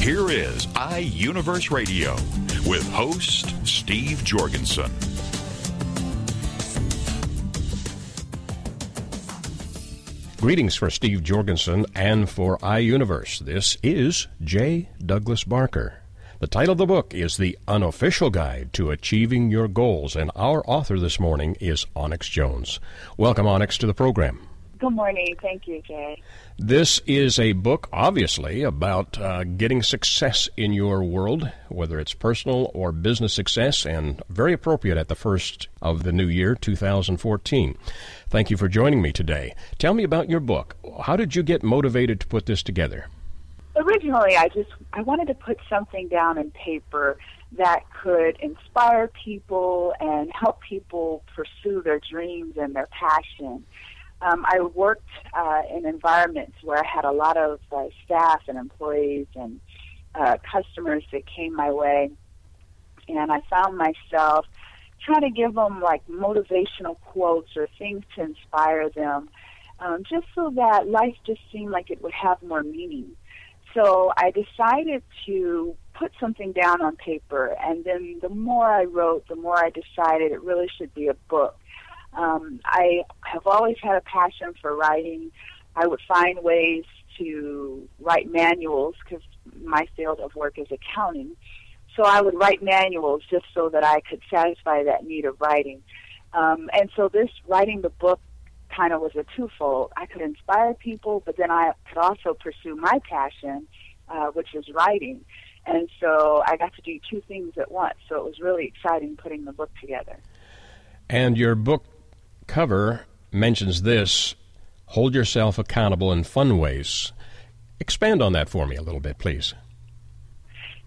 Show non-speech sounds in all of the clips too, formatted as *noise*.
Here is iUniverse Radio with host Steve Jorgensen. Greetings for Steve Jorgensen and for iUniverse. This is J. Douglas Barker. The title of the book is The Unofficial Guide to Achieving Your Goals, and our author this morning is Onyx Jones. Welcome, Onyx, to the program. Good morning. Thank you, Jay. This is a book, obviously, about uh, getting success in your world, whether it's personal or business success, and very appropriate at the first of the new year, 2014. Thank you for joining me today. Tell me about your book. How did you get motivated to put this together? Originally, I just I wanted to put something down in paper that could inspire people and help people pursue their dreams and their passion. Um, I worked uh, in environments where I had a lot of uh, staff and employees and uh, customers that came my way, and I found myself trying to give them like motivational quotes or things to inspire them, um, just so that life just seemed like it would have more meaning. So I decided to put something down on paper, and then the more I wrote, the more I decided it really should be a book. Um, I have always had a passion for writing. I would find ways to write manuals because my field of work is accounting. So I would write manuals just so that I could satisfy that need of writing. Um, and so this writing the book kind of was a twofold. I could inspire people, but then I could also pursue my passion, uh, which is writing. And so I got to do two things at once. So it was really exciting putting the book together. And your book cover mentions this hold yourself accountable in fun ways. Expand on that for me a little bit, please.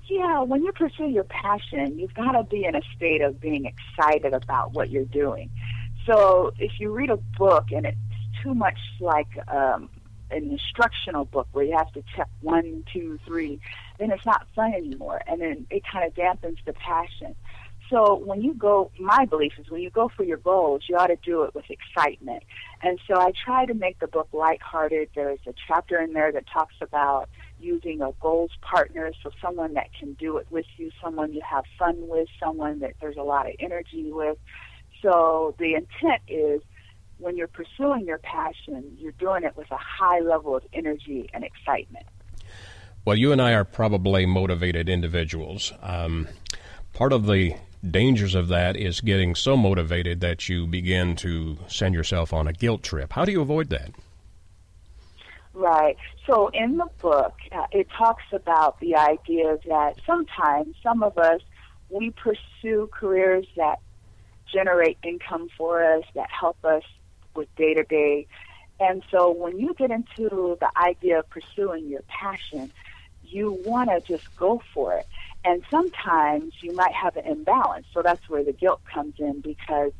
Yeah, when you pursue your passion, you've got to be in a state of being excited about what you're doing. So if you read a book and it's too much like um, an instructional book where you have to check one, two, three, then it's not fun anymore, and then it kind of dampens the passion. So when you go, my belief is when you go for your goals, you ought to do it with excitement. And so I try to make the book lighthearted. There's a chapter in there that talks about using a goals partner, so someone that can do it with you, someone you have fun with, someone that there's a lot of energy with. So the intent is when you're pursuing your passion, you're doing it with a high level of energy and excitement. Well, you and I are probably motivated individuals. Um, part of the dangers of that is getting so motivated that you begin to send yourself on a guilt trip. How do you avoid that? Right. So in the book, uh, it talks about the idea that sometimes some of us we pursue careers that generate income for us, that help us with day to day. And so when you get into the idea of pursuing your passion, you want to just go for it. And sometimes you might have an imbalance. So that's where the guilt comes in because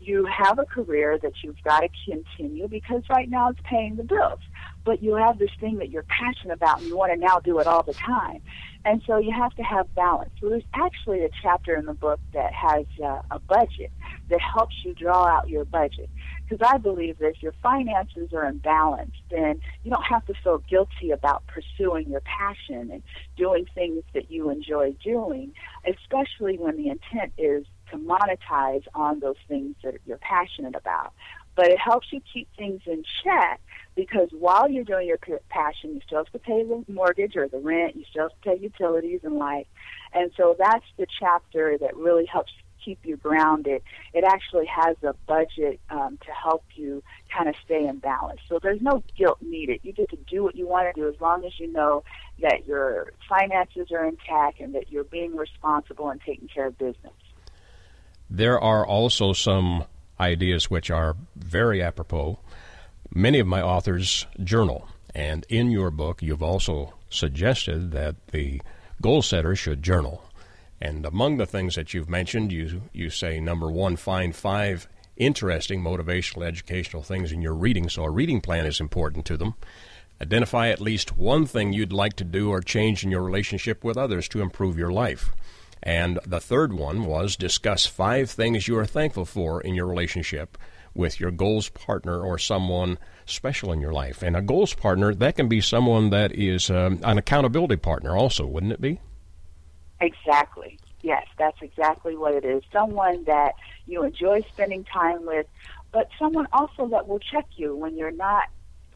you have a career that you've got to continue because right now it's paying the bills. But you have this thing that you're passionate about and you want to now do it all the time. And so you have to have balance. So there's actually a chapter in the book that has uh, a budget that helps you draw out your budget. Because I believe that if your finances are in balance, then you don't have to feel guilty about pursuing your passion and doing things that you enjoy doing, especially when the intent is to monetize on those things that you're passionate about. But it helps you keep things in check because while you're doing your passion, you still have to pay the mortgage or the rent, you still have to pay utilities and life. And so that's the chapter that really helps keep you grounded. It actually has a budget um, to help you kind of stay in balance. So there's no guilt needed. You get to do what you want to do as long as you know that your finances are intact and that you're being responsible and taking care of business. There are also some ideas which are very apropos. Many of my authors journal, and in your book, you've also suggested that the goal setter should journal. And among the things that you've mentioned, you you say number one, find five interesting motivational educational things in your reading. So a reading plan is important to them. Identify at least one thing you'd like to do or change in your relationship with others to improve your life. And the third one was discuss five things you are thankful for in your relationship with your goals partner or someone special in your life. And a goals partner, that can be someone that is um, an accountability partner also, wouldn't it be? Exactly. Yes, that's exactly what it is. Someone that you enjoy spending time with, but someone also that will check you when you're not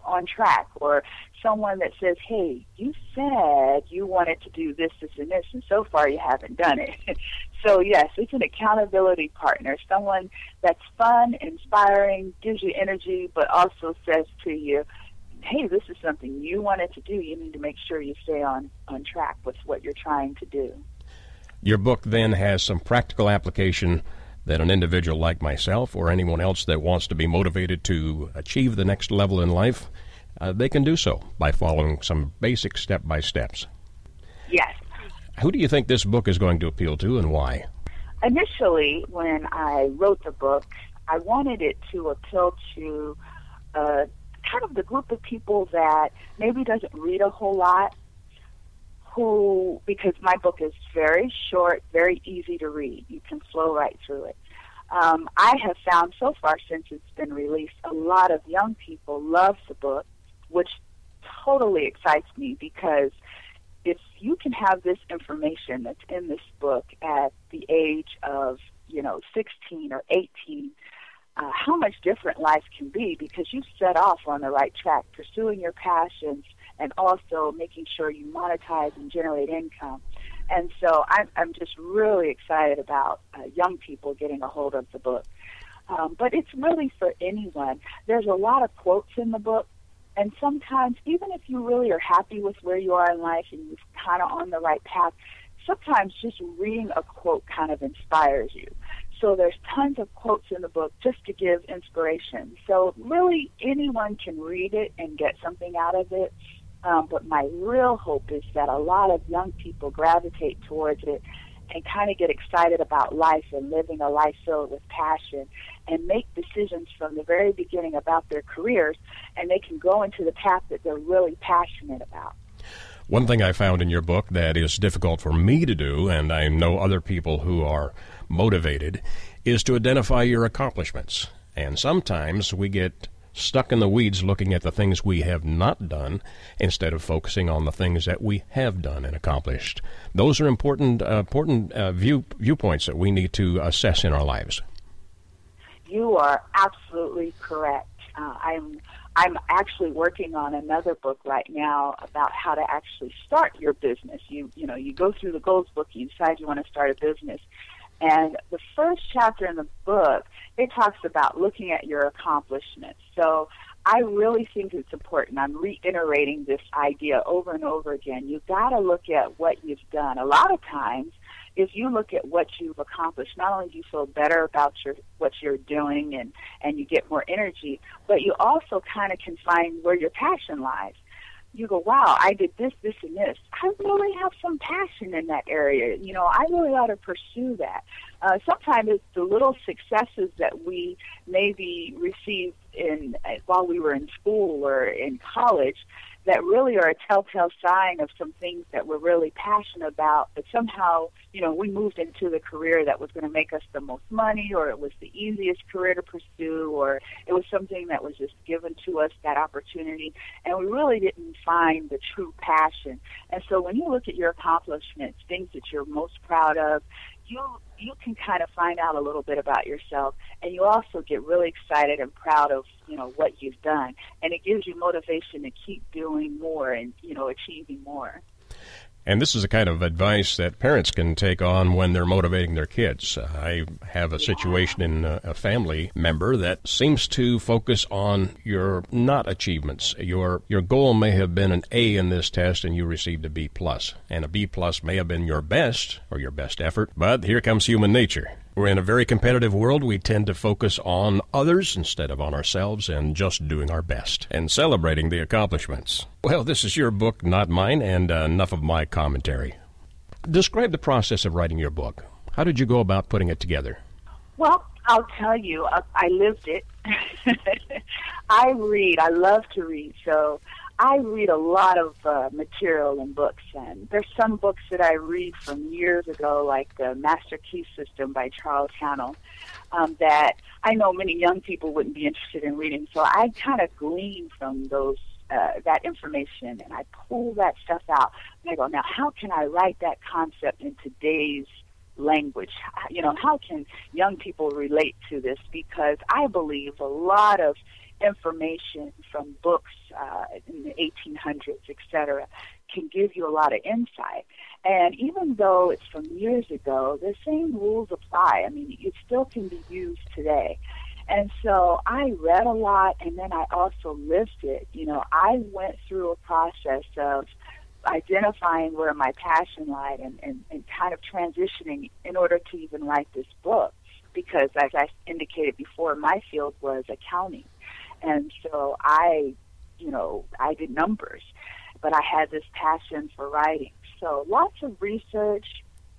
on track or someone that says, hey, you said you wanted to do this, this, and this, and so far you haven't done it. *laughs* so, yes, it's an accountability partner, someone that's fun, inspiring, gives you energy, but also says to you, hey, this is something you wanted to do. You need to make sure you stay on, on track with what you're trying to do. Your book then has some practical application that an individual like myself or anyone else that wants to be motivated to achieve the next level in life, uh, they can do so by following some basic step by steps. Yes. Who do you think this book is going to appeal to and why? Initially, when I wrote the book, I wanted it to appeal to uh, kind of the group of people that maybe doesn't read a whole lot who, because my book is very short, very easy to read, you can flow right through it. Um, I have found so far since it's been released, a lot of young people love the book, which totally excites me because if you can have this information that's in this book at the age of, you know, 16 or 18, uh, how much different life can be because you set off on the right track, pursuing your passions, and also making sure you monetize and generate income. And so I'm, I'm just really excited about uh, young people getting a hold of the book. Um, but it's really for anyone. There's a lot of quotes in the book, and sometimes, even if you really are happy with where you are in life and you're kind of on the right path, sometimes just reading a quote kind of inspires you. So there's tons of quotes in the book just to give inspiration. So really anyone can read it and get something out of it. Um, but my real hope is that a lot of young people gravitate towards it and kind of get excited about life and living a life filled with passion and make decisions from the very beginning about their careers and they can go into the path that they're really passionate about. One thing I found in your book that is difficult for me to do, and I know other people who are motivated, is to identify your accomplishments. And sometimes we get stuck in the weeds looking at the things we have not done instead of focusing on the things that we have done and accomplished. Those are important, uh, important uh, view, viewpoints that we need to assess in our lives. You are absolutely correct. Uh, I'm I'm actually working on another book right now about how to actually start your business. You you know you go through the goals book, you decide you want to start a business, and the first chapter in the book, it talks about looking at your accomplishments. So I really think it's important. I'm reiterating this idea over and over again. You've got to look at what you've done. A lot of times, if you look at what you've accomplished, not only do you feel better about your what you're doing and and you get more energy, but you also kind of can find where your passion lies you go, wow, I did this, this, and this. I really have some passion in that area. You know, I really ought to pursue that. Uh, sometimes it's the little successes that we maybe received in while we were in school or in college that really are a telltale sign of some things that we're really passionate about, but somehow, you know, we moved into the career that was going to make us the most money, or it was the easiest career to pursue, or it was something that was just given to us, that opportunity, and we really didn't find the true passion. And so when you look at your accomplishments, things that you're most proud of, you you can kind of find out a little bit about yourself and you also get really excited and proud of you know what you've done and it gives you motivation to keep doing more and you know achieving more and this is a kind of advice that parents can take on when they're motivating their kids. I have a situation in uh, a family member that seems to focus on your not achievements. Your your goal may have been an A in this test and you received a B plus. And a B plus may have been your best or your best effort, but here comes human nature We're in a very competitive world. We tend to focus on others instead of on ourselves and just doing our best and celebrating the accomplishments. Well, this is your book, not mine, and enough of my commentary. Describe the process of writing your book. How did you go about putting it together? Well, I'll tell you, uh, I lived it. *laughs* I read. I love to read. So I read a lot of uh, material and books, and there's some books that I read from years ago, like the Master Key System by Charles Haanel, um, that I know many young people wouldn't be interested in reading. So I kind of glean from those uh, that information, and I pull that stuff out. And I go, now how can I write that concept in today's language? You know, how can young people relate to this? Because I believe a lot of information from books uh, in the 1800s, etc., can give you a lot of insight. And even though it's from years ago, the same rules apply. I mean, it still can be used today. And so I read a lot, and then I also lived it. You know, I went through a process of identifying where my passion lied and, and, and kind of transitioning in order to even write this book. Because, as I indicated before, my field was accounting. And so I, you know, I did numbers, but I had this passion for writing. So lots of research,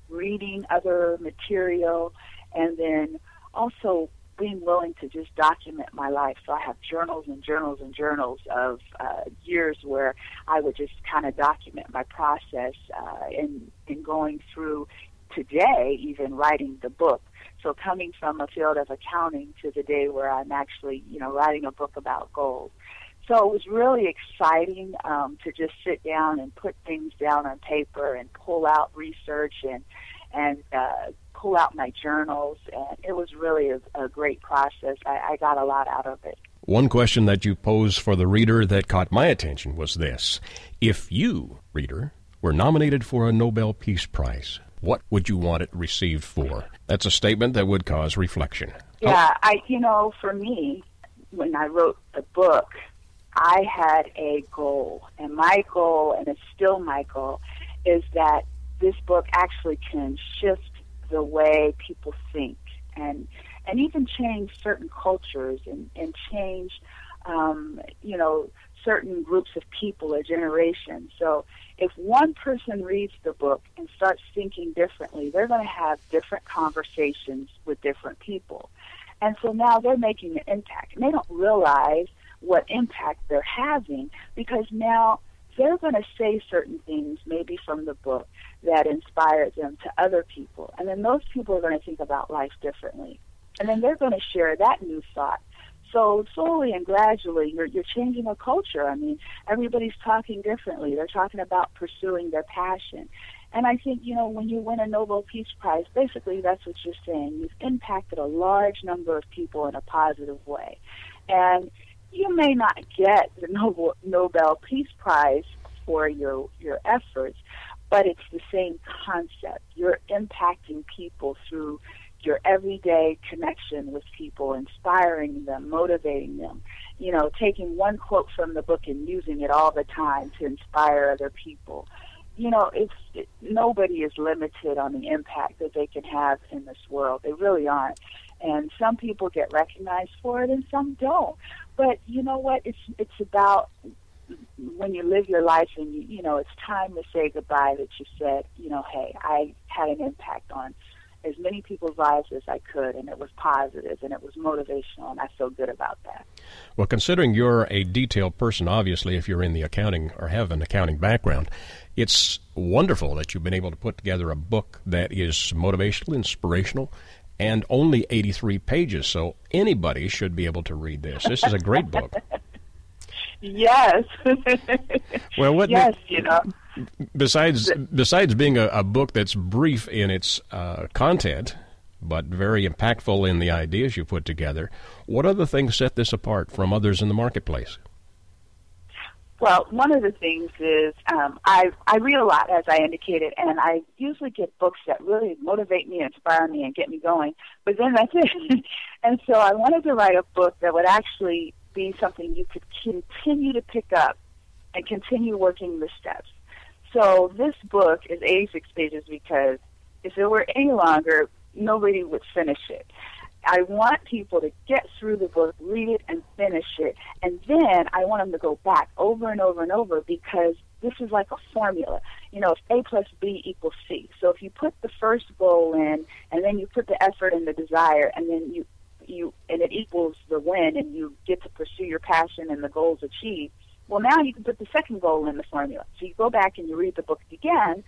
reading other material, and then also being willing to just document my life. So I have journals and journals and journals of uh, years where I would just kind of document my process uh, in in going through today, even writing the book. So coming from a field of accounting to the day where I'm actually, you know, writing a book about gold. So it was really exciting um, to just sit down and put things down on paper and pull out research and and uh, pull out my journals. And it was really a, a great process. I, I got a lot out of it. One question that you posed for the reader that caught my attention was this: If you, reader, were nominated for a Nobel Peace Prize, what would you want it received for? That's a statement that would cause reflection. Yeah, I you know, for me, when I wrote the book, I had a goal, and my goal, and it's still my goal, is that this book actually can shift the way people think and and even change certain cultures and and change um, you know certain groups of people or generations. So if one person reads the book and starts thinking differently, they're going to have different conversations with different people. And so now they're making an impact. And they don't realize what impact they're having because now they're going to say certain things, maybe from the book, that inspire them to other people. And then those people are going to think about life differently. And then they're going to share that new thought so slowly and gradually, you're you're changing a culture. I mean, everybody's talking differently. They're talking about pursuing their passion. And I think, you know, when you win a Nobel Peace Prize, basically that's what you're saying. You've impacted a large number of people in a positive way. And you may not get the Nobel, Nobel Peace Prize for your, your efforts, but it's the same concept. You're impacting people through your everyday connection with people, inspiring them, motivating them. You know, taking one quote from the book and using it all the time to inspire other people. You know, it's it, nobody is limited on the impact that they can have in this world. They really aren't. And some people get recognized for it, and some don't. But you know what? It's it's about when you live your life and you you know it's time to say goodbye. That you said, you know, hey, I had an impact on as many people's lives as I could, and it was positive and it was motivational, and I feel good about that. Well, considering you're a detailed person, obviously, if you're in the accounting or have an accounting background, it's wonderful that you've been able to put together a book that is motivational, inspirational, and only 83 pages. So anybody should be able to read this. This is a great book. *laughs* yes. *laughs* well, what yes, you know besides besides being a, a, book that's brief in its uh, content, but very impactful in the ideas you put together, what other things set this apart from others in the marketplace? Well, one of the things is um, I I read a lot, as I indicated, and I usually get books that really motivate me, inspire me, and get me going. But then that's it. *laughs* and so I wanted to write a book that would actually be something you could continue to pick up and continue working the steps. So this book is 86 pages because if it were any longer, nobody would finish it. I want people to get through the book, read it, and finish it. And then I want them to go back over and over and over because this is like a formula. You know, A plus B equals C. So if you put the first goal in, and then you put the effort and the desire, and then you you and it equals the win, and you get to pursue your passion and the goals achieved. Well, now you can put the second goal in the formula. So you go back and you read the book again,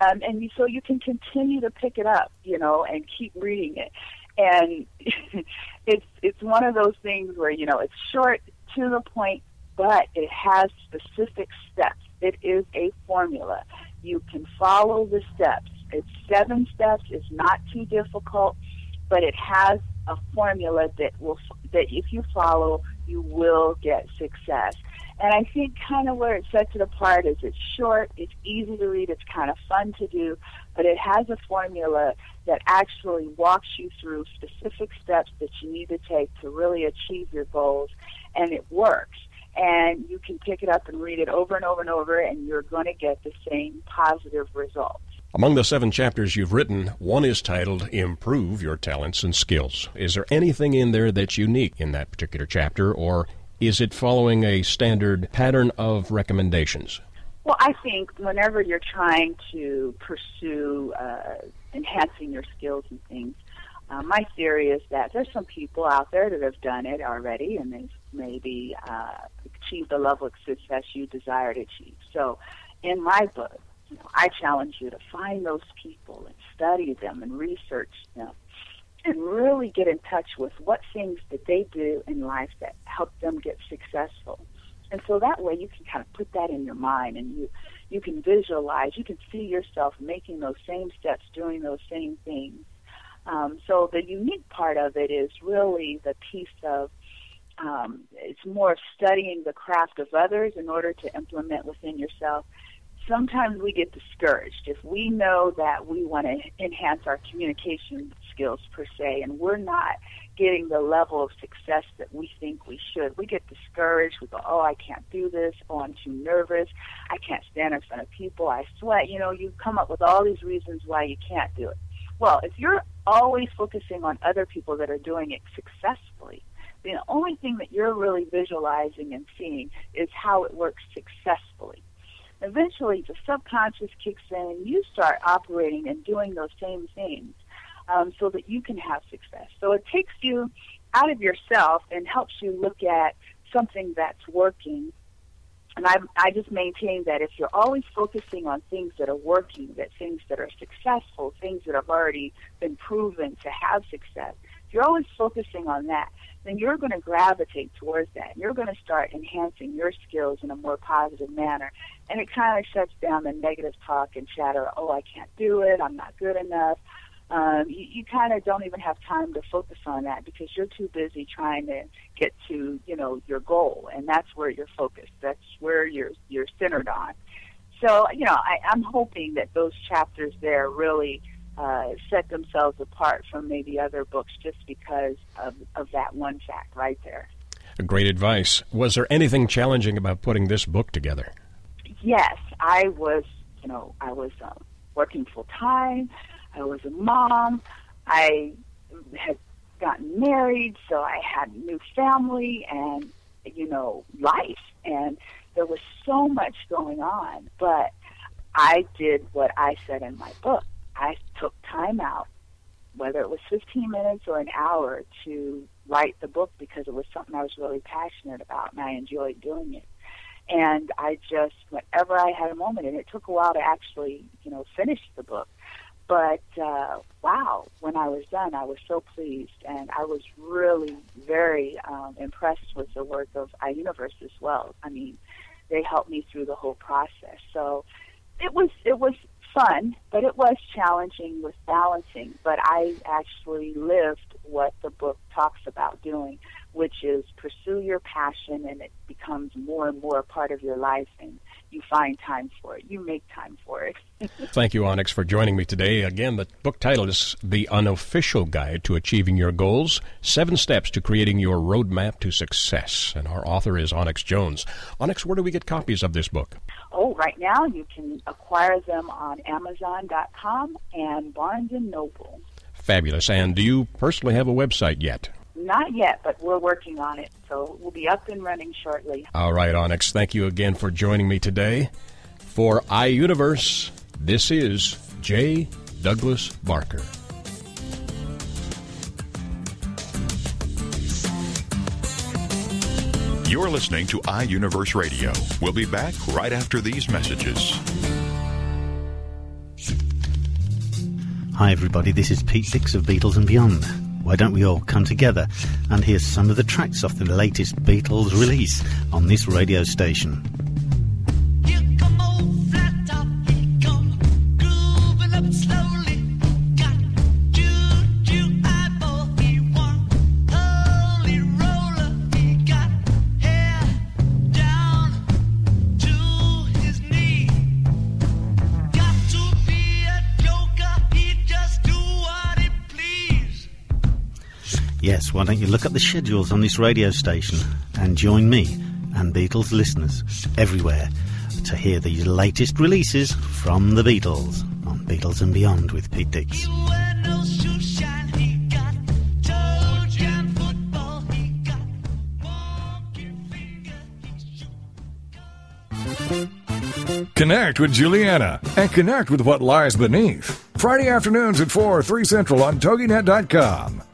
um, and you, so you can continue to pick it up, you know, and keep reading it. And *laughs* it's it's one of those things where you know it's short to the point, but it has specific steps. It is a formula. You can follow the steps. It's seven steps. It's not too difficult, but it has a formula that will that if you follow, you will get success. And I think kind of where it sets it apart is it's short, it's easy to read, it's kind of fun to do, but it has a formula that actually walks you through specific steps that you need to take to really achieve your goals, and it works. And you can pick it up and read it over and over and over, and you're going to get the same positive results. Among the seven chapters you've written, one is titled Improve Your Talents and Skills. Is there anything in there that's unique in that particular chapter, or is it following a standard pattern of recommendations? Well, I think whenever you're trying to pursue uh, enhancing your skills and things, uh, my theory is that there's some people out there that have done it already and they've maybe uh, achieved the level of success you desire to achieve. So, in my book, you know, I challenge you to find those people and study them and research them and really get in touch with what things that they do in life that help them get successful. And so that way you can kind of put that in your mind and you you can visualize, you can see yourself making those same steps, doing those same things. Um, so the unique part of it is really the piece of um, it's more studying the craft of others in order to implement within yourself sometimes we get discouraged if we know that we want to enhance our communication skills per se and we're not getting the level of success that we think we should. We get discouraged. We go oh i can't do this. Oh i'm too nervous. I can't stand in front of people. I sweat. You know you come up with all these reasons why you can't do it. Well if you're always focusing on other people that are doing it successfully the only thing that you're really visualizing and seeing is how it works successfully. Eventually the subconscious kicks in and you start operating and doing those same things um, so that you can have success. So it takes you out of yourself and helps you look at something that's working. And I, I just maintain that if you're always focusing on things that are working, that things that are successful, things that have already been proven to have success, if you're always focusing on that, then you're going to gravitate towards that. You're going to start enhancing your skills in a more positive manner. And it kind of shuts down the negative talk and chatter, oh, I can't do it, I'm not good enough. Um, you, you kind of don't even have time to focus on that because you're too busy trying to get to, you know, your goal, and that's where you're focused. That's where you're you're centered on. So, you know, I, I'm hoping that those chapters there really uh, set themselves apart from maybe other books just because of, of that one fact right there. Great advice. Was there anything challenging about putting this book together? Yes, I was, you know, I was um, working full time. I was a mom. I had gotten married, so I had a new family and, you know, life. And there was so much going on. But I did what I said in my book. I took time out, whether it was 15 minutes or an hour, to write the book because it was something I was really passionate about and I enjoyed doing it. And I just, whenever I had a moment, and it took a while to actually, you know, finish the book. But uh, wow, when I was done, I was so pleased, and I was really very um, impressed with the work of iUniverse as well. I mean, they helped me through the whole process. So it was it was fun, but it was challenging with balancing. But I actually lived what the book talks about doing, which is pursue your passion and it becomes more and more a part of your life and you find time for it. You make time for it. *laughs* Thank you, Onyx, for joining me today. Again, the book title is The Unofficial Guide to Achieving Your Goals Seven Steps to Creating Your Roadmap to Success. And our author is Onyx Jones. Onyx, where do we get copies of this book? Oh, right now you can acquire them on Amazon.com and Barnes & Noble. Fabulous. And do you personally have a website yet? Not yet, but we're working on it. So we'll be up and running shortly. All right, Onyx. Thank you again for joining me today. For iUniverse, this is J. Douglas Barker. You're listening to iUniverse Radio. We'll be back right after these messages. Hi, everybody. This is Pete Dix of Beatles and Beyond. Why don't we all come together and hear some of the tracks off the latest Beatles release on this radio station? Why don't you look up the schedules on this radio station and join me and Beatles listeners everywhere to hear the latest releases from the Beatles on Beatles and Beyond with Pete Dix. Connect with Juliana and connect with what lies beneath. Friday afternoons at 4, 3 Central on TogiNet.com.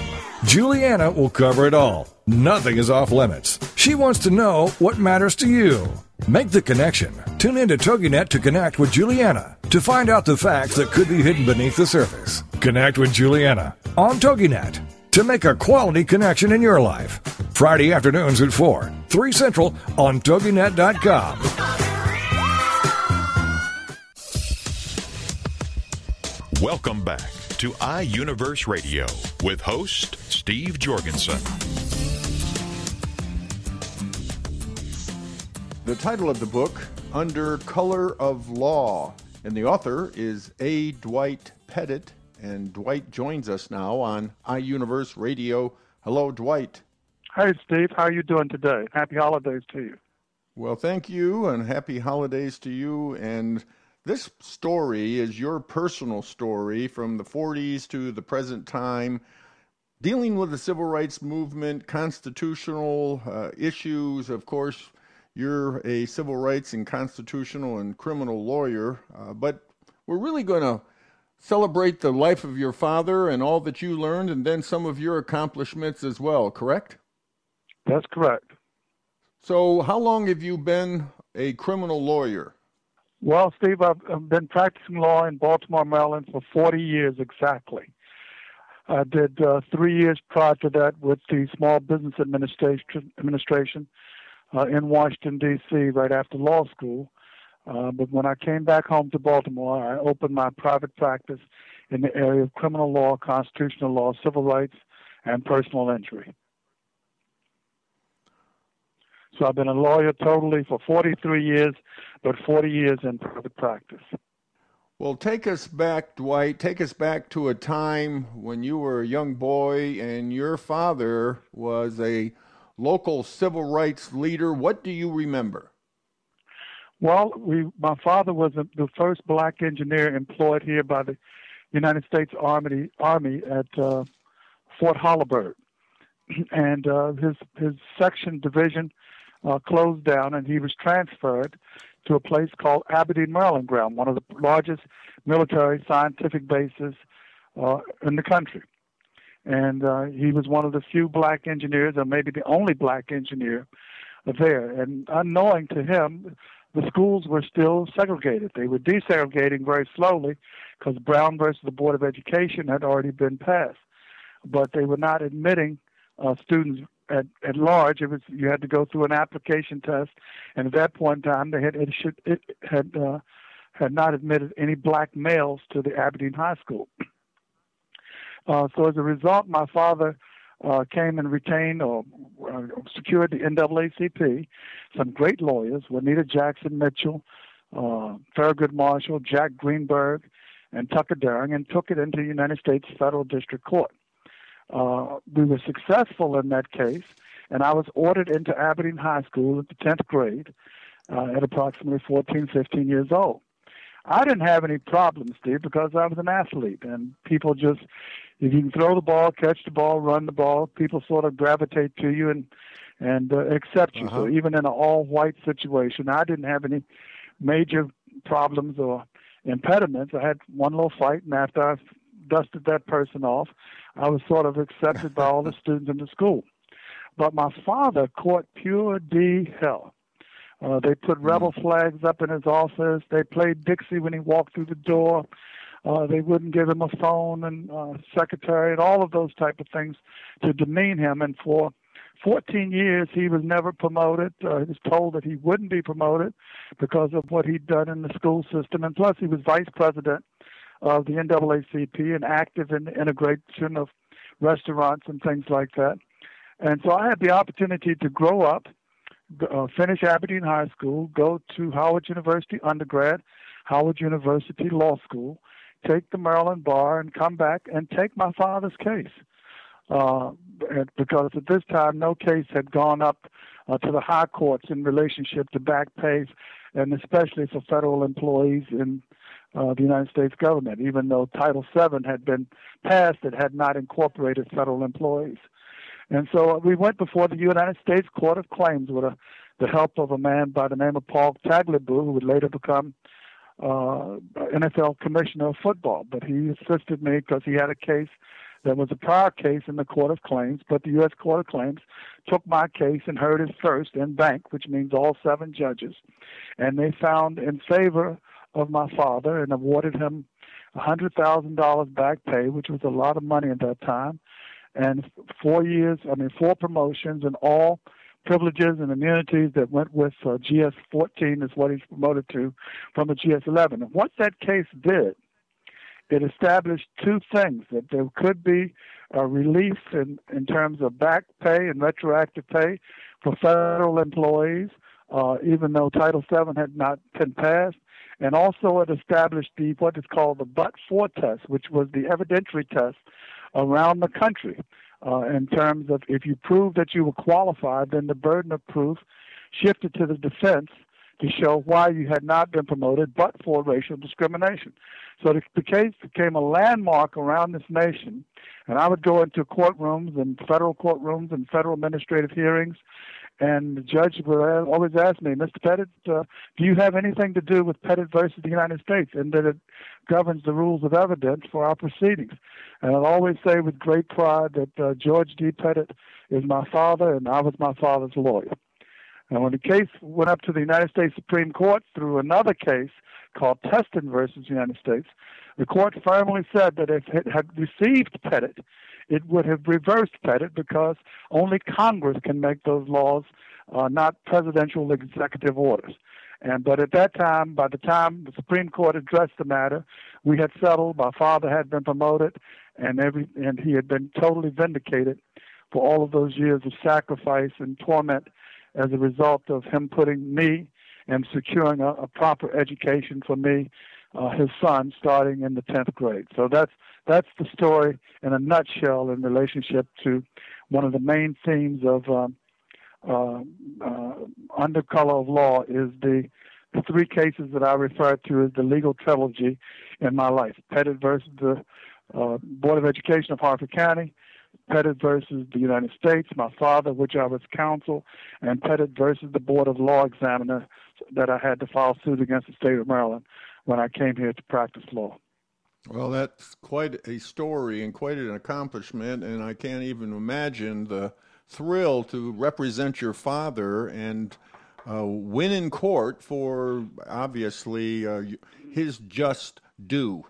Juliana will cover it all. Nothing is off limits. She wants to know what matters to you. Make the connection. Tune in to TogiNet to connect with Juliana to find out the facts that could be hidden beneath the surface. Connect with Juliana on TogiNet to make a quality connection in your life. Friday afternoons at 4, 3 Central on TogiNet.com. Welcome back to iUniverse Radio with host Steve Jorgensen. The title of the book, Under Color of Law, and the author is A. Dwight Pettit, and Dwight joins us now on iUniverse Radio. Hello, Dwight. Hi, Steve. How are you doing today? Happy holidays to you. Well, thank you, and happy holidays to you. And this story is your personal story from the 40s to the present time, dealing with the civil rights movement, constitutional uh, issues. Of course, you're a civil rights and constitutional and criminal lawyer, uh, but we're really going to celebrate the life of your father and all that you learned, and then some of your accomplishments as well, correct? That's correct. So, how long have you been a criminal lawyer? Well, Steve, I've, I've been practicing law in Baltimore, Maryland for 40 years exactly. I did uh, three years prior to that with the Small Business Administration, administration uh, in Washington, D.C., right after law school. Uh, but when I came back home to Baltimore, I opened my private practice in the area of criminal law, constitutional law, civil rights, and personal injury. So I've been a lawyer totally for 43 years, but 40 years in private practice. Well, take us back, Dwight. Take us back to a time when you were a young boy and your father was a local civil rights leader. What do you remember? Well, we, my father was a, the first black engineer employed here by the United States Army, Army at uh, Fort Holabird, *clears throat* and uh, his his section division uh, closed down, and he was transferred to a place called Aberdeen, Maryland ground, one of the largest military scientific bases uh, in the country. And uh, he was one of the few black engineers, or maybe the only black engineer there. And unknowing to him, the schools were still segregated. They were desegregating very slowly because Brown versus the Board of Education had already been passed. But they were not admitting uh, students at, at large. It was you had to go through an application test, and at that point in time, they had it should it had uh, had not admitted any black males to the Aberdeen High School. Uh, so as a result, my father uh, came and retained or uh, secured the NAACP. Some great lawyers, Juanita Jackson Mitchell, uh, Thurgood Marshall, Jack Greenberg, and Tucker Dearing, and took it into the United States Federal District Court. Uh, we were successful in that case, and I was ordered into Aberdeen High School at the 10th grade uh, at approximately 14, 15 years old. I didn't have any problems, Steve, because I was an athlete, and people just, if you can throw the ball, catch the ball, run the ball, people sort of gravitate to you and and uh, accept you. Uh-huh. So even in an all-white situation, I didn't have any major problems or impediments. I had one little fight, and after I dusted that person off, I was sort of accepted by all the *laughs* students in the school. But my father caught pure D hell. Uh, they put hmm. rebel flags up in his office. They played Dixie when he walked through the door. Uh, they wouldn't give him a phone and uh, secretary and all of those type of things to demean him. And for 14 years, he was never promoted. Uh, he was told that he wouldn't be promoted because of what he'd done in the school system. And plus, he was vice president of the NAACP and active in the integration of restaurants and things like that. And so I had the opportunity to grow up uh, finish Aberdeen High School, go to Howard University undergrad, Howard University Law School, take the Maryland bar, and come back and take my father's case. Uh, because at this time, no case had gone up uh, to the high courts in relationship to back pay, and especially for federal employees in uh, the United States government, even though Title VII had been passed, it had not incorporated federal employees. And so we went before the United States Court of Claims with a, the help of a man by the name of Paul Tagliabue, who would later become uh, NFL commissioner of football. But he assisted me because he had a case that was a prior case in the Court of Claims, but the U.S. Court of Claims took my case and heard it first en banc, which means all seven judges. And they found in favor of my father and awarded him $100,000 back pay, which was a lot of money at that time and four years, I mean, four promotions and all privileges and immunities that went with uh, GS 14 is what he's promoted to from the GS 11. And what that case did, it established two things that there could be a relief in, in terms of back pay and retroactive pay for federal employees, uh, even though Title VII had not been passed. And also, it established the what is called the but for test, which was the evidentiary test around the country uh, in terms of if you prove that you were qualified, then the burden of proof shifted to the defense to show why you had not been promoted but for racial discrimination. So the, the case became a landmark around this nation, and I would go into courtrooms and federal courtrooms and federal administrative hearings and the judge would always ask me, Mr. Pettit, uh, do you have anything to do with Pettit versus the United States? And that it governs the rules of evidence for our proceedings. And I'll always say with great pride that uh, George D. Pettit is my father, and I was my father's lawyer. And when the case went up to the United States Supreme Court through another case called Testan versus the United States, the court firmly said that if it had received Pettit, it would have reversed Pettit because only Congress can make those laws, uh, not presidential executive orders. And but at that time, by the time the Supreme Court addressed the matter, we had settled. My father had been promoted, and every and he had been totally vindicated for all of those years of sacrifice and torment as a result of him putting me and securing a, a proper education for me uh, his son starting in the 10th grade. So that's that's the story in a nutshell in relationship to one of the main themes of um, uh, uh, Under Color of Law is the, the three cases that I refer to as the legal trilogy in my life. Pettit versus the uh, Board of Education of Harford County, Pettit versus the United States, my father, which I was counsel, and Pettit versus the Board of Law Examiner that I had to file suit against the state of Maryland when I came here to practice law. Well, that's quite a story and quite an accomplishment, and I can't even imagine the thrill to represent your father and uh, win in court for obviously uh, his just due.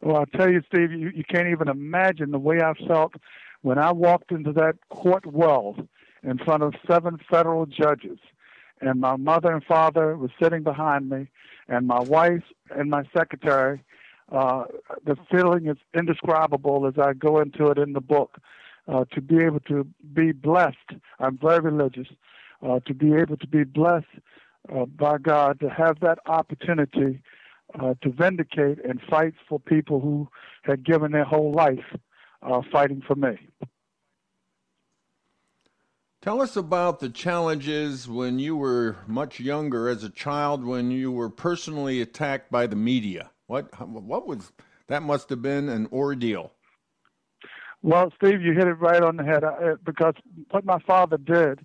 Well, I'll tell you, Steve, you, you can't even imagine the way I felt when I walked into that court well in front of seven federal judges, and my mother and father were sitting behind me, and my wife and my secretary. Uh, the feeling is indescribable as I go into it in the book. uh, to be able to be blessed. I'm very religious. Uh, to be able to be blessed uh, by God, to have that opportunity uh, to vindicate and fight for people who had given their whole life fighting for me. Tell us about the challenges when you were much younger as a child when you were personally attacked by the media. What what was that must have been an ordeal. Well, Steve, you hit it right on the head uh, because what my father did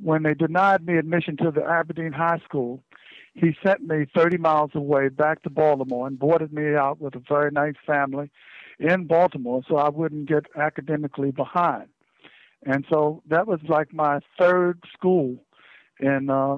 when they denied me admission to the Aberdeen High School, he sent me 30 miles away back to Baltimore and boarded me out with a very nice family in Baltimore so I wouldn't get academically behind. And so that was like my third school in uh,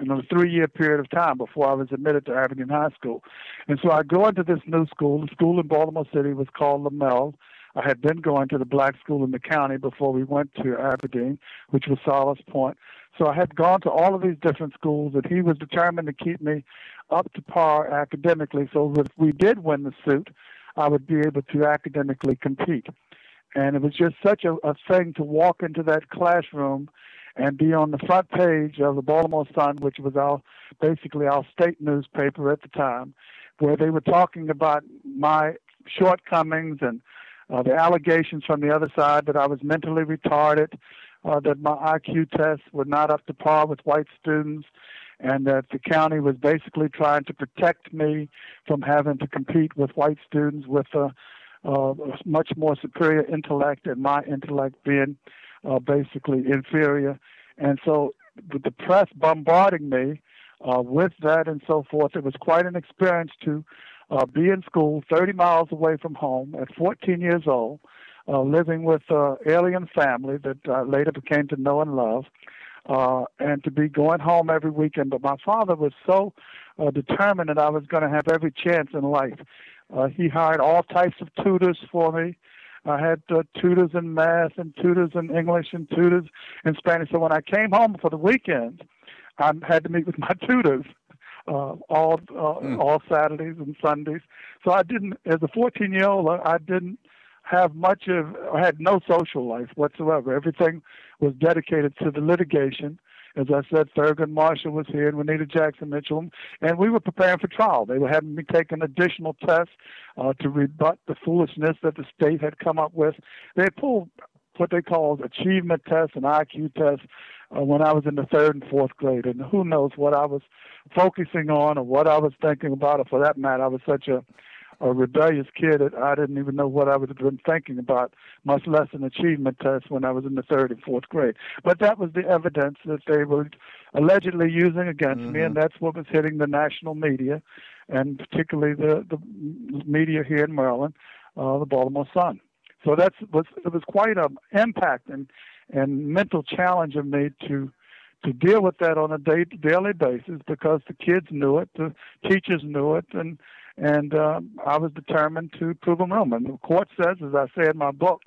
in a three year period of time before I was admitted to Aberdeen High School. And so I go into this new school. The school in Baltimore City was called Lemmel. I had been going to the black school in the county before we went to Aberdeen, which was Solace Point. So I had gone to all of these different schools, and he was determined to keep me up to par academically so that if we did win the suit, I would be able to academically compete. And it was just such a, a thing to walk into that classroom and be on the front page of the Baltimore Sun, which was our basically our state newspaper at the time, where they were talking about my shortcomings and uh, the allegations from the other side that I was mentally retarded, uh, that my IQ tests were not up to par with white students, and that the county was basically trying to protect me from having to compete with white students with a, a much more superior intellect and my intellect being uh, basically inferior. And so, with the press bombarding me uh, with that and so forth, it was quite an experience to uh, be in school 30 miles away from home at 14 years old, uh, living with an alien family that I later became to know and love, uh, and to be going home every weekend. But my father was so uh, determined that I was going to have every chance in life. Uh, he hired all types of tutors for me. I had uh, tutors in math and tutors in English and tutors in Spanish. So when I came home for the weekend, I had to meet with *laughs* my tutors uh, all uh, mm. all Saturdays and Sundays. So I didn't, as a 14 year old, I didn't have much of, I had no social life whatsoever. Everything was dedicated to the litigation. As I said, Thurgood Marshall was here and Juanita Jackson Mitchell, and we were preparing for trial. They were having me take an additional test uh, to rebut the foolishness that the state had come up with. They pulled what they called achievement tests and IQ tests uh, when I was in the third and fourth grade. And who knows what I was focusing on or what I was thinking about, or for that matter, I was such a a rebellious kid that I didn't even know what I was been thinking about, much less an achievement test when I was in the third and fourth grade. But that was the evidence that they were allegedly using against mm-hmm. me, and that's what was hitting the national media, and particularly the the media here in Maryland, uh, the Baltimore Sun. So that's was it was quite an impact and and mental challenge of me to to deal with that on a day daily basis because the kids knew it, the teachers knew it, and and uh, I was determined to prove them wrong. And the court says, as I say in my book,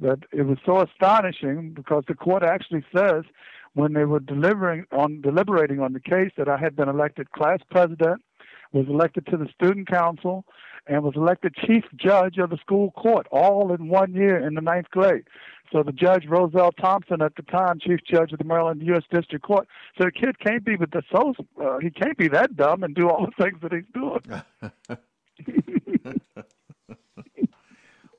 that it was so astonishing because the court actually says when they were delivering on deliberating on the case that I had been elected class president, was elected to the student council, and was elected chief judge of the school court all in one year in the ninth grade. So the judge Roszel Thomsen at the time, chief judge of the Maryland U.S. District Court, said the kid can't be with the so uh, he can't be that dumb and do all the things that he's doing. *laughs*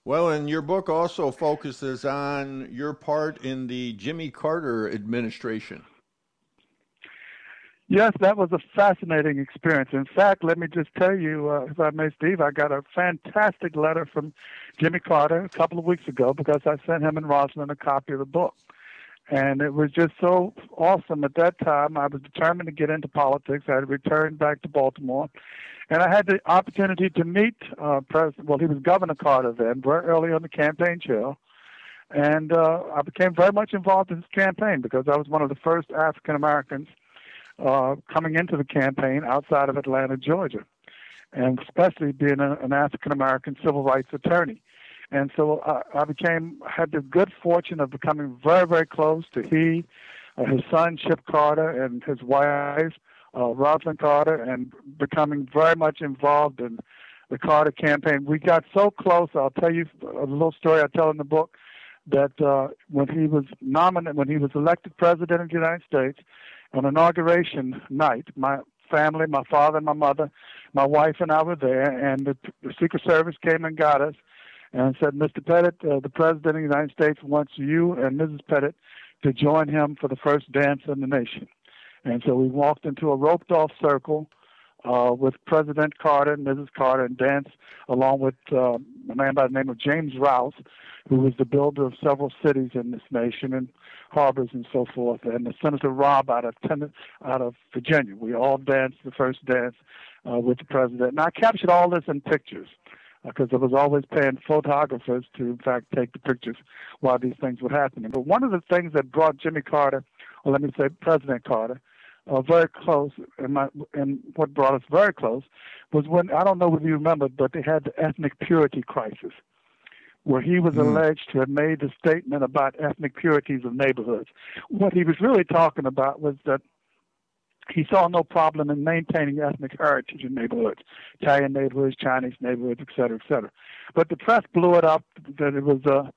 well, and your book also focuses on your part in the Jimmy Carter administration. Yes, that was a fascinating experience. In fact, let me just tell you, uh, if I may, Steve, I got a fantastic letter from Jimmy Carter a couple of weeks ago because I sent him and Rosalynn a copy of the book. And it was just so awesome at that time. I was determined to get into politics. I had returned back to Baltimore. And I had the opportunity to meet uh, President, well, he was Governor Carter then, very early on the campaign trail. And uh, I became very much involved in his campaign because I was one of the first African Americans uh, coming into the campaign outside of Atlanta, Georgia, and especially being a, an African American civil rights attorney. And so I, I became had the good fortune of becoming very, very close to he, uh, his son Chip Carter, and his wife uh, Rosalynn Carter, and becoming very much involved in the Carter campaign. We got so close. I'll tell you a little story I tell in the book that uh, when he was nominated, when he was elected president of the United States on inauguration night, my family, my father and my mother, my wife and I were there, and the, the Secret Service came and got us and said, Mr. Pettit, uh, the President of the United States wants you and Mrs. Pettit to join him for the first dance in the nation. And so we walked into a roped off circle uh, with President Carter and Mrs. Carter and Dance, along with uh, a man by the name of James Rouse, who was the builder of several cities in this nation and harbors and so forth, and the Senator Robb out of ten- out of Virginia. We all danced the first dance uh, with the president, and I captured all this in pictures because uh, I was always paying photographers to, in fact, take the pictures while these things were happening. But one of the things that brought Jimmy Carter, or let me say President Carter, uh, very close, and, my, and what brought us very close was when I don't know whether you remember, but they had the ethnic purity crisis, where he was mm. alleged to have made the statement about ethnic purities of neighborhoods. What he was really talking about was that he saw no problem in maintaining ethnic heritage in neighborhoods, Italian neighborhoods, Chinese neighborhoods, et cetera, et cetera. But the press blew it up that it was a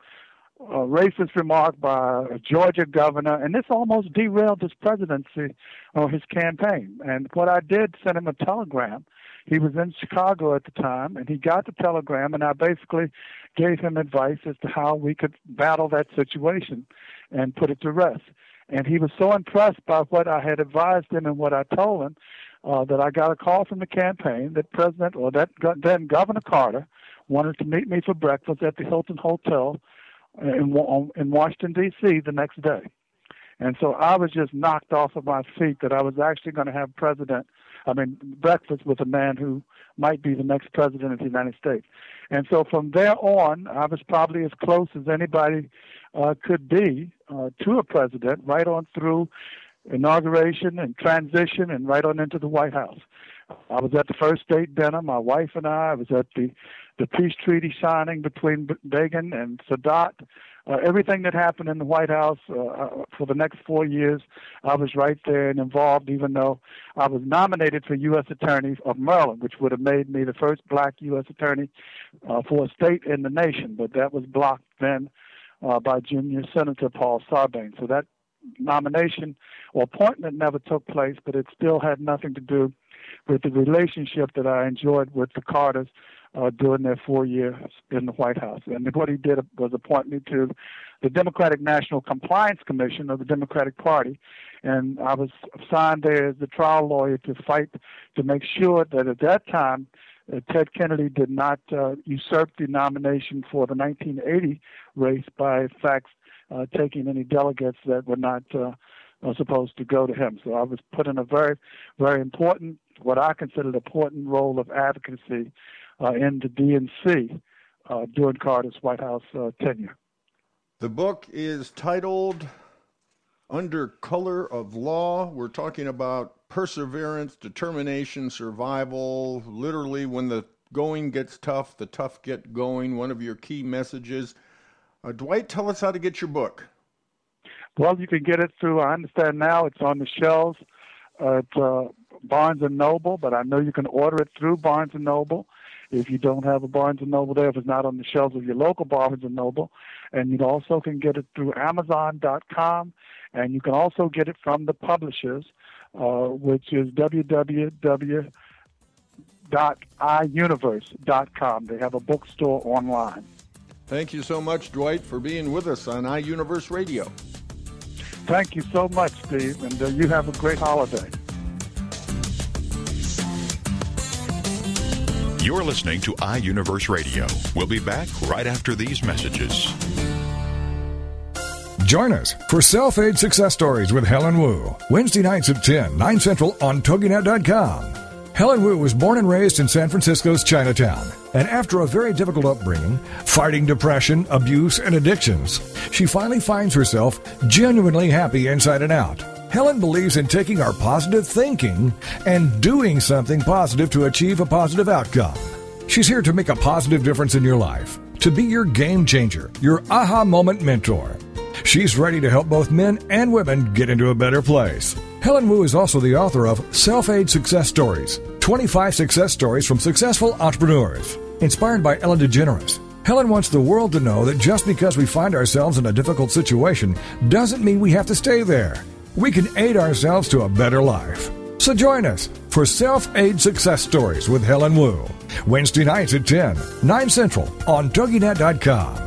a racist remark by a Georgia governor, and this almost derailed his presidency or his campaign. And what I did sent him a telegram. He was in Chicago at the time, and he got the telegram, and I basically gave him advice as to how we could battle that situation and put it to rest. And he was so impressed by what I had advised him and what I told him uh, that I got a call from the campaign that President or that then Governor Carter wanted to meet me for breakfast at the Hilton Hotel in, in Washington, D.C. the next day. And so I was just knocked off of my feet that I was actually going to have president, I mean, breakfast with a man who might be the next president of the United States. And so from there on, I was probably as close as anybody uh, could be uh, to a president, right on through inauguration and transition and right on into the White House. I was at the first state dinner, my wife and I. I was at the the peace treaty signing between Begin and Sadat. Uh, everything that happened in the White House uh, uh, for the next four years, I was right there and involved, even though I was nominated for U.S. Attorney of Maryland, which would have made me the first black U.S. Attorney uh, for a state in the nation. But that was blocked then uh, by Junior Senator Paul Sarbanes. So that nomination or appointment never took place, but it still had nothing to do with the relationship that I enjoyed with the Carters uh, during their four years in the White House. And what he did was appoint me to the Democratic National Compliance Commission of the Democratic Party. And I was assigned there as the trial lawyer to fight to make sure that at that time, uh, Ted Kennedy did not uh, usurp the nomination for the 1980 race by, in fact, uh, taking any delegates that were not uh, supposed to go to him. So I was put in a very, very important, what I considered important role of advocacy uh, in the DNC uh, during Carter's White House uh, tenure. The book is titled Under Color of Law. We're talking about perseverance, determination, survival. Literally, when the going gets tough, the tough get going. One of your key messages. Uh, Dwight, tell us how to get your book. Well, you can get it through. I understand now it's on the shelves at uh, Barnes and Noble, but I know you can order it through Barnes and Noble if you don't have a Barnes and Noble there, if it's not on the shelves of your local Barnes and Noble. And you also can get it through Amazon.com, and you can also get it from the publishers, uh, which is www.iuniverse.com. They have a bookstore online. Thank you so much, Dwight, for being with us on iUniverse Radio. Thank you so much, Steve, and uh, you have a great holiday. You're listening to iUniverse Radio. We'll be back right after these messages. Join us for Self Aid Success Stories with Helen Wu, Wednesday nights at 10, 9 Central on TogiNet.com. Helen Wu was born and raised in San Francisco's Chinatown, and after a very difficult upbringing, fighting depression, abuse, and addictions, she finally finds herself genuinely happy inside and out. Helen believes in taking our positive thinking and doing something positive to achieve a positive outcome. She's here to make a positive difference in your life, to be your game changer, your aha moment mentor. She's ready to help both men and women get into a better place. Helen Wu is also the author of Self Aid Success Stories 25 Success Stories from Successful Entrepreneurs. Inspired by Ellen DeGeneres, Helen wants the world to know that just because we find ourselves in a difficult situation doesn't mean we have to stay there. We can aid ourselves to a better life. So join us for Self Aid Success Stories with Helen Wu. Wednesday nights at 10, 9 Central on TogiNet.com.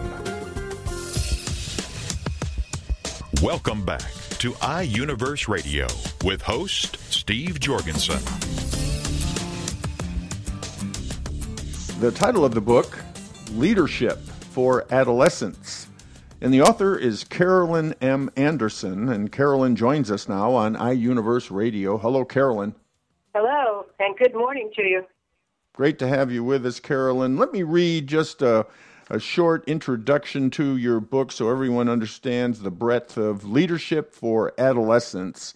Welcome back to iUniverse Radio with host Steve Jorgensen. The title of the book Leadership for Adolescents. And the author is Carolyn M. Anderson, and Carolyn joins us now on iUniverse Radio. Hello, Carolyn. Hello, and good morning to you. Great to have you with us, Carolyn. Let me read just a, a short introduction to your book so everyone understands the breadth of leadership for adolescents.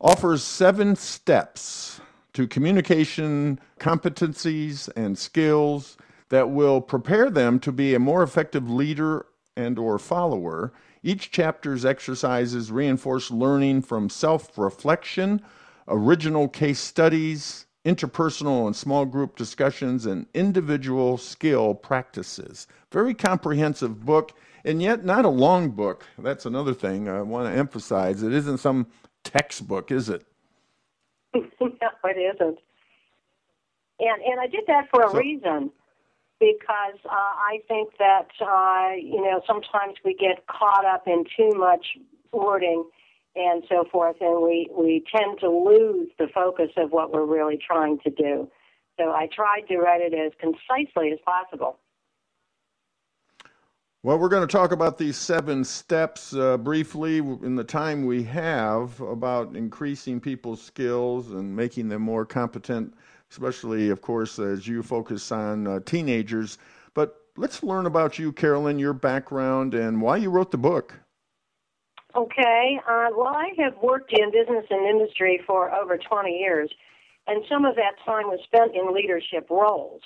Offers seven steps to communication competencies and skills that will prepare them to be a more effective leader and or follower. Each chapter's exercises reinforce learning from self-reflection, original case studies, interpersonal and small group discussions, and individual skill practices. Very comprehensive book, and yet not a long book. That's another thing I want to emphasize. It isn't some textbook, is it? *laughs* no, it isn't. And and I did that for a So- reason because uh, I think that uh, you know sometimes we get caught up in too much wording and so forth, and we we tend to lose the focus of what we're really trying to do. So I tried to write it as concisely as possible. Well, we're going to talk about these seven steps uh, briefly in the time we have about increasing people's skills and making them more competent, especially, of course, as you focus on uh, teenagers. But let's learn about you, Carolyn, your background, and why you wrote the book. Okay. Uh, well, I have worked in business and industry for over 20 years, and some of that time was spent in leadership roles.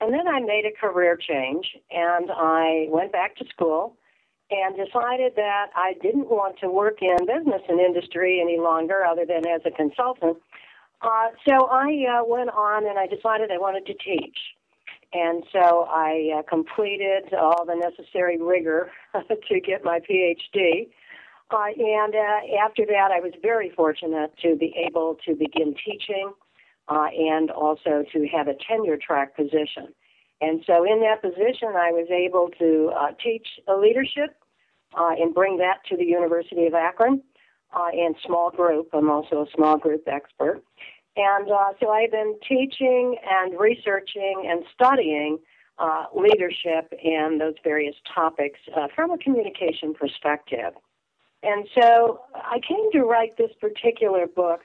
And then I made a career change, and I went back to school and decided that I didn't want to work in business and industry any longer, other than as a consultant. Uh, so I uh, went on and I decided I wanted to teach. And so I uh, completed all the necessary rigor *laughs* to get my PhD. Uh, and uh, after that, I was very fortunate to be able to begin teaching uh, and also to have a tenure track position. And so, in that position, I was able to uh, teach leadership uh, and bring that to the University of Akron uh, and small group. I'm also a small group expert. And uh, so I've been teaching and researching and studying uh, leadership and those various topics uh, from a communication perspective. And so I came to write this particular book.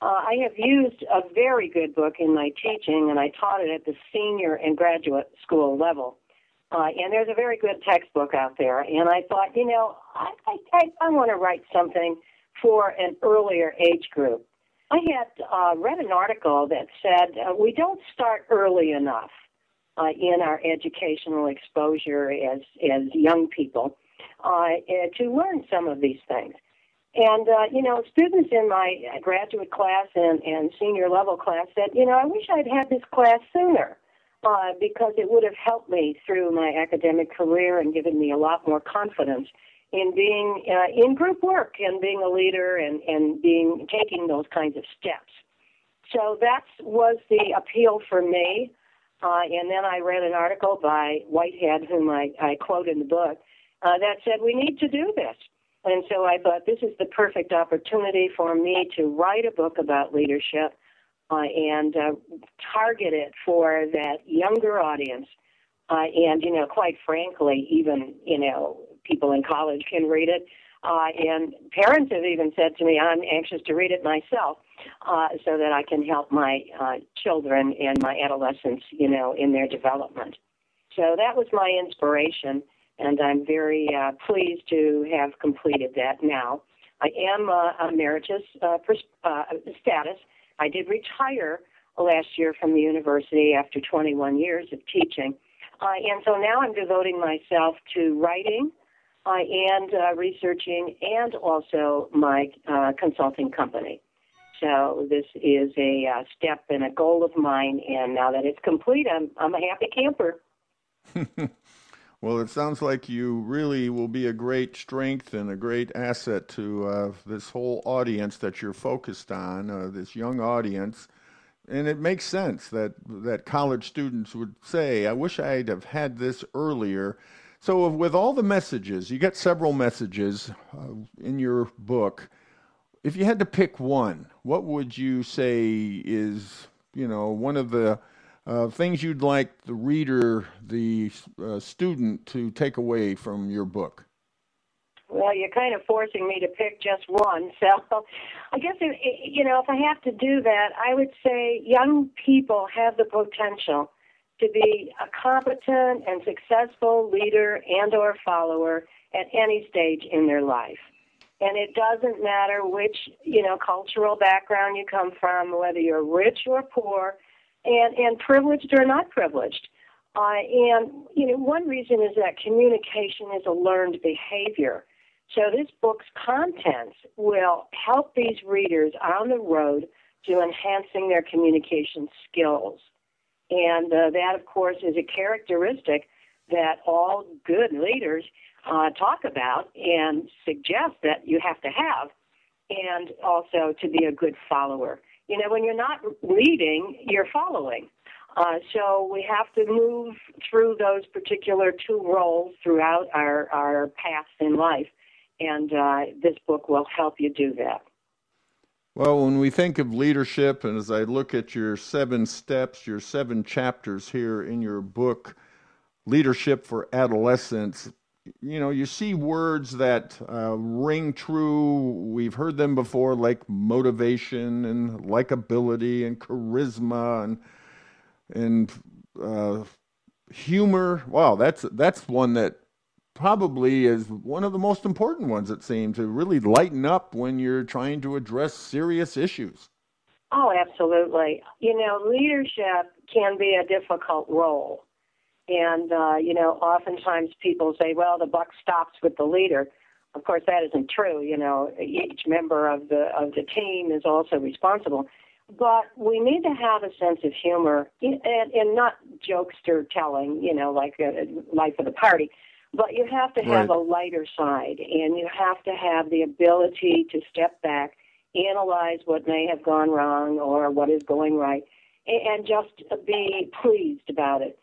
Uh, I have used a very good book in my teaching, and I taught it at the senior and graduate school level. Uh, and there's a very good textbook out there. And I thought, you know, I, I, I, I want to write something for an earlier age group. I had uh, read an article that said uh, we don't start early enough uh, in our educational exposure as as young people uh, to learn some of these things. And uh, you know, students in my graduate class and, and senior level class said, you know, I wish I'd had this class sooner uh, because it would have helped me through my academic career and given me a lot more confidence in being uh, in group work and being a leader and, and being taking those kinds of steps. So that was the appeal for me. Uh, and then I read an article by Whitehead, whom I, I quote in the book, uh, that said we need to do this. And so I thought this is the perfect opportunity for me to write a book about leadership uh, and uh, target it for that younger audience. Uh, and, you know, quite frankly, even, you know, people in college can read it. Uh, and parents have even said to me, I'm anxious to read it myself uh, so that I can help my uh, children and my adolescents, you know, in their development. So that was my inspiration, and I'm very uh, pleased to have completed that now. I am uh, emeritus uh, pers- uh, status. I did retire last year from the university after 21 years of teaching. Uh, and so now I'm devoting myself to writing uh, and uh, researching and also my uh, consulting company. So this is a uh, step and a goal of mine, and now that it's complete, I'm, I'm a happy camper. *laughs* Well, it sounds like you really will be a great strength and a great asset to uh, this whole audience that you're focused on, uh, this young audience. And it makes sense that that college students would say, "I wish I'd have had this earlier." So, with all the messages, you get several messages uh, in your book. If you had to pick one, what would you say is, you know, one of the uh, things you'd like the reader, the uh, student, to take away from your book? Well, you're kind of forcing me to pick just one. *laughs* So I guess, if, you know, if I have to do that, I would say young people have the potential to be a competent and successful leader and or follower at any stage in their life. And it doesn't matter which, you know, cultural background you come from, whether you're rich or poor, and, and privileged or not privileged. Uh, and, you know, one reason is that communication is a learned behavior. So this book's contents will help these readers on the road to enhancing their communication skills. And uh, that, of course, is a characteristic that all good leaders uh, talk about and suggest that you have to have, and also to be a good follower. You know, when you're not leading, you're following. Uh, so we have to move through those particular two roles throughout our, our paths in life, and uh, this book will help you do that. Well, when we think of leadership, and as I look at your seven steps, your seven chapters here in your book, Leadership for Adolescents, you know, you see words that uh, ring true. We've heard them before, like motivation and likability and charisma and and uh, humor. Wow, that's that's one that probably is one of the most important ones. It seems to really lighten up when you're trying to address serious issues. Oh, absolutely. You know, leadership can be a difficult role and, uh, you know, oftentimes people say, well, the buck stops with the leader. Of course, that isn't true. You know, each member of the, of the team is also responsible. But we need to have a sense of humor and, and not jokester telling, you know, like a life of the party. But you have to have right. a lighter side, and you have to have the ability to step back, analyze what may have gone wrong or what is going right, and just be pleased about it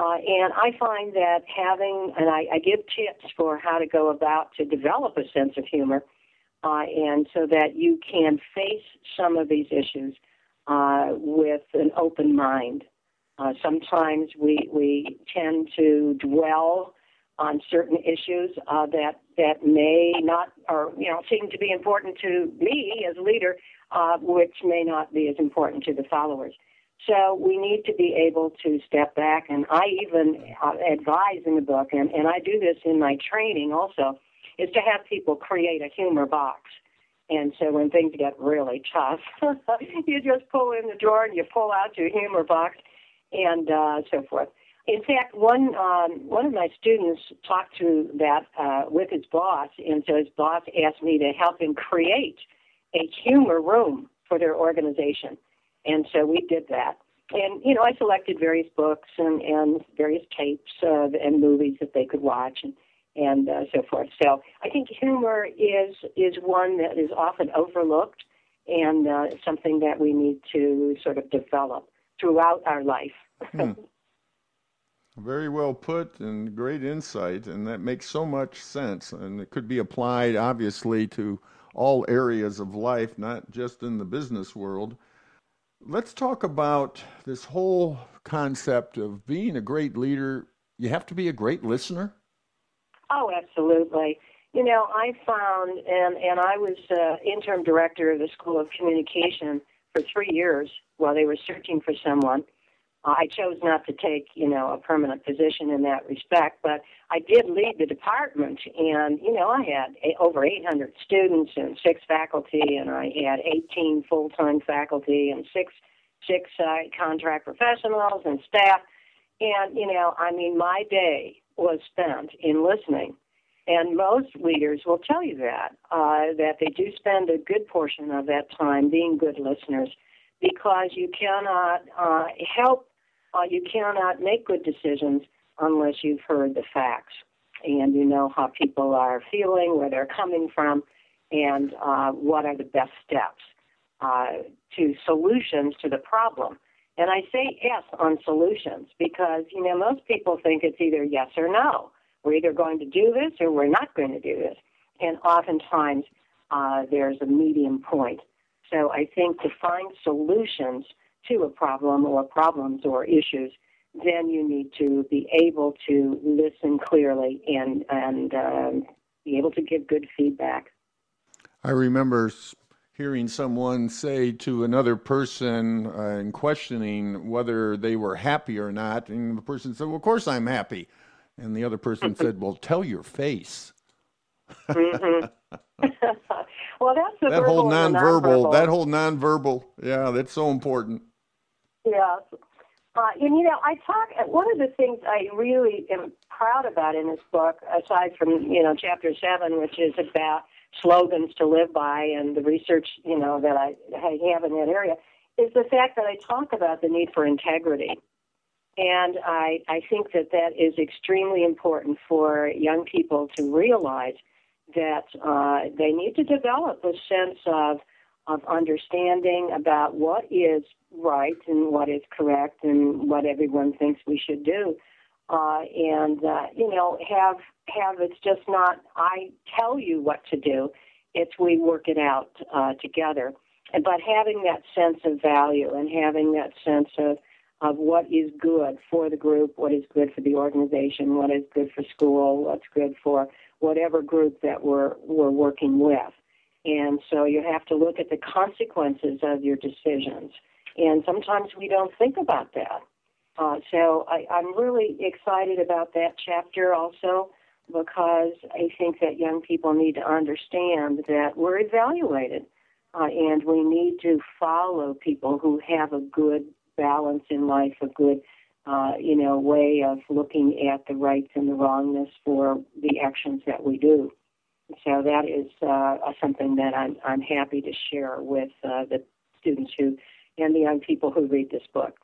uh, and I find that having, and I, I give tips for how to go about to develop a sense of humor, uh, and so that you can face some of these issues uh, with an open mind. Uh, sometimes we we tend to dwell on certain issues uh, that that may not, or you know, seem to be important to me as a leader, uh, which may not be as important to the followers. So we need to be able to step back, and I even uh, advise in the book, and, and I do this in my training also, is to have people create a humor box. And so when things get really tough, *laughs* you just pull in the drawer and you pull out your humor box, and uh, so forth. In fact, one um, one of my students talked to that uh, with his boss, and so his boss asked me to help him create a humor room for their organization. And so we did that. And, you know, I selected various books and, and various tapes uh, and movies that they could watch and, and uh, so forth. So I think humor is, is one that is often overlooked and uh, something that we need to sort of develop throughout our life. hmm. *laughs* Very well put and great insight, and that makes so much sense. And it could be applied, obviously, to all areas of life, not just in the business world. Let's talk about this whole concept of being a great leader. You have to be a great listener. Oh, absolutely. You know, I found, and, and I was uh, interim director of the School of Communication for three years while they were searching for someone. I chose not to take, you know, a permanent position in that respect, but I did lead the department, and you know, I had over 800 students and six faculty, and I had 18 full-time faculty and six six uh, contract professionals and staff, and you know, I mean, my day was spent in listening, and most leaders will tell you that uh, that they do spend a good portion of that time being good listeners because you cannot uh, help uh, you cannot make good decisions unless you've heard the facts and you know how people are feeling, where they're coming from, and uh, what are the best steps uh, to solutions to the problem. And I say yes on solutions because, you know, most people think it's either yes or no. We're either going to do this or we're not going to do this. And oftentimes uh, there's a medium point. So I think to find solutions to a problem or problems or issues, then you need to be able to listen clearly and and um, be able to give good feedback. I remember hearing someone say to another person uh, in questioning whether they were happy or not, and the person said, "Well, of course I'm happy," and the other person said, "Well, tell your face." mm-hmm. *laughs* well, that's the that whole nonverbal, That whole nonverbal, yeah, that's so important. Yeah, uh, and you know, I talk. One of the things I really am proud about in this book, aside from you know chapter seven, which is about slogans to live by and the research you know that I, I have in that area, is the fact that I talk about the need for integrity. And I, I think that that is extremely important for young people to realize that uh, they need to develop a sense of of understanding about what is right and what is correct and what everyone thinks we should do. Uh, and uh, you know, have have it's just not I tell you what to do. It's we work it out uh, together. But having that sense of value and having that sense of of what is good for the group, what is good for the organization, what is good for school, what's good for whatever group that we're we're working with. And so you have to look at the consequences of your decisions. And sometimes we don't think about that. Uh, so I, I'm really excited about that chapter also because I think that young people need to understand that we're evaluated uh, and we need to follow people who have a good balance in life, a good uh, you know, way of looking at the rights and the wrongness for the actions that we do. So that is uh, something that I'm, I'm happy to share with uh, the students who and the young people who read this book.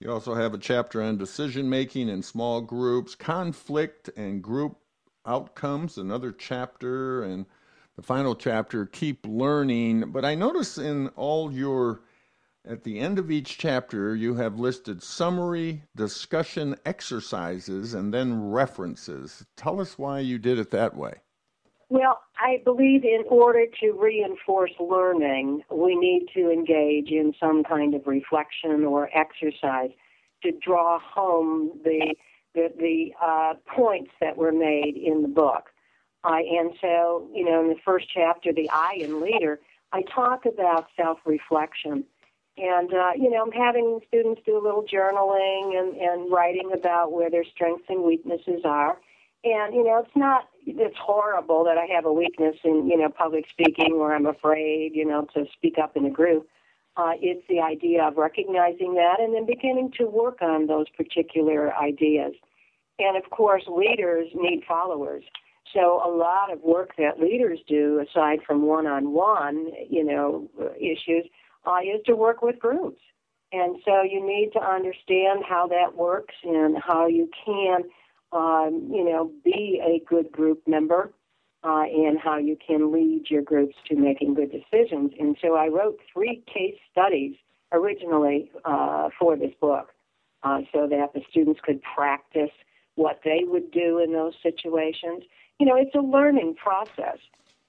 You also have a chapter on decision making in small groups, conflict and group outcomes, another chapter, and the final chapter, keep learning. But I notice in all your at the end of each chapter, you have listed summary, discussion exercises, and then references. Tell us why you did it that way. Well, I believe in order to reinforce learning, we need to engage in some kind of reflection or exercise to draw home the the, the uh, points that were made in the book. Uh, and so, you know, in the first chapter, the I in leader, I talk about self-reflection. And, uh, you know, I'm having students do a little journaling and, and writing about where their strengths and weaknesses are. And, you know, it's not, it's horrible that I have a weakness in, you know, public speaking or I'm afraid, you know, to speak up in a group. Uh, it's the idea of recognizing that and then beginning to work on those particular ideas. And of course, leaders need followers. So a lot of work that leaders do, aside from one-on-one, you know, issues, uh, is to work with groups. And so you need to understand how that works and how you can um, you know, be a good group member uh, and how you can lead your groups to making good decisions. And so I wrote three case studies originally uh, for this book uh, so that the students could practice what they would do in those situations. You know, it's a learning process.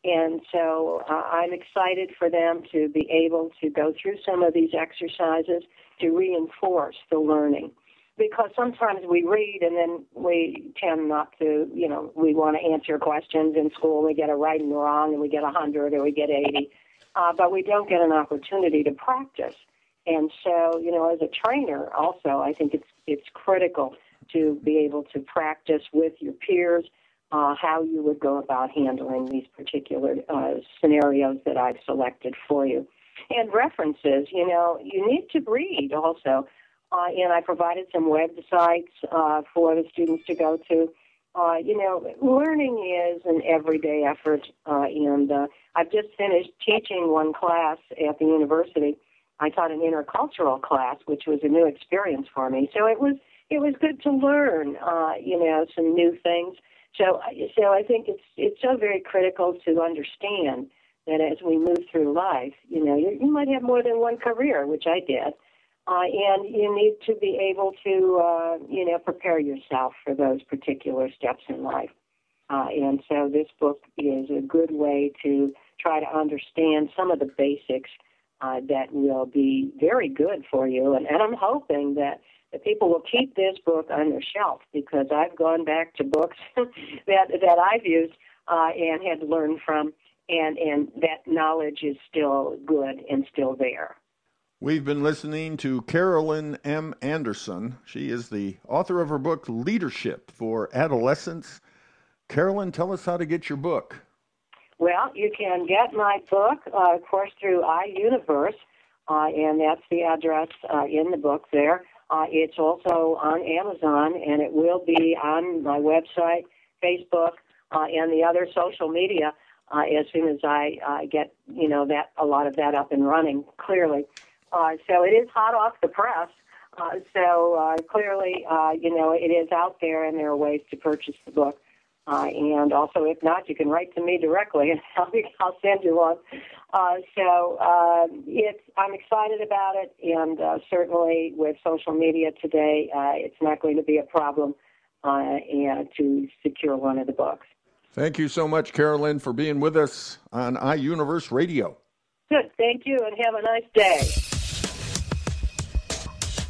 And so uh, I'm excited for them to be able to go through some of these exercises to reinforce the learning because sometimes we read and then we tend not to, you know, we want to answer questions in school. We get a right and wrong, and we get a hundred or we get eighty, uh, but we don't get an opportunity to practice. And so, you know, as a trainer, also, I think it's it's critical to be able to practice with your peers uh, how you would go about handling these particular uh, scenarios that I've selected for you. And references, you know, you need to read also uh, and I provided some websites uh, for the students to go to. Uh, you know, learning is an everyday effort, uh, and uh, I've just finished teaching one class at the university. I taught an intercultural class, which was a new experience for me. So it was it was good to learn, uh, you know, some new things. So, so I think it's it's so very critical to understand that as we move through life, you know, you, you might have more than one career, which I did, uh, and you need to be able to, uh, you know, prepare yourself for those particular steps in life. Uh, and so this book is a good way to try to understand some of the basics uh, that will be very good for you. And, and I'm hoping that the people will keep this book on their shelf because I've gone back to books *laughs* that that I've used uh, and had learned from, and and that knowledge is still good and still there. We've been listening to Carolyn M. Anderson. She is the author of her book Leadership for Adolescents. Carolyn, tell us how to get your book. Well, you can get my book, uh, of course, through iUniverse, uh, and that's the address uh, in the book there. Uh, it's also on Amazon, and it will be on my website, Facebook, uh, and the other social media uh, as soon as I get, you know, that a lot of that up and running. Clearly, uh, so it is hot off the press. Uh, so uh, clearly, uh, you know, it is out there, and there are ways to purchase the book. Uh, and also, if not, you can write to me directly, *laughs* and I'll, I'll send you one. Uh, so uh, it's I'm excited about it, and uh, certainly with social media today, uh, it's not going to be a problem uh, and to secure one of the books. Thank you so much, Carolyn, for being with us on iUniverse Radio. Good, thank you, and have a nice day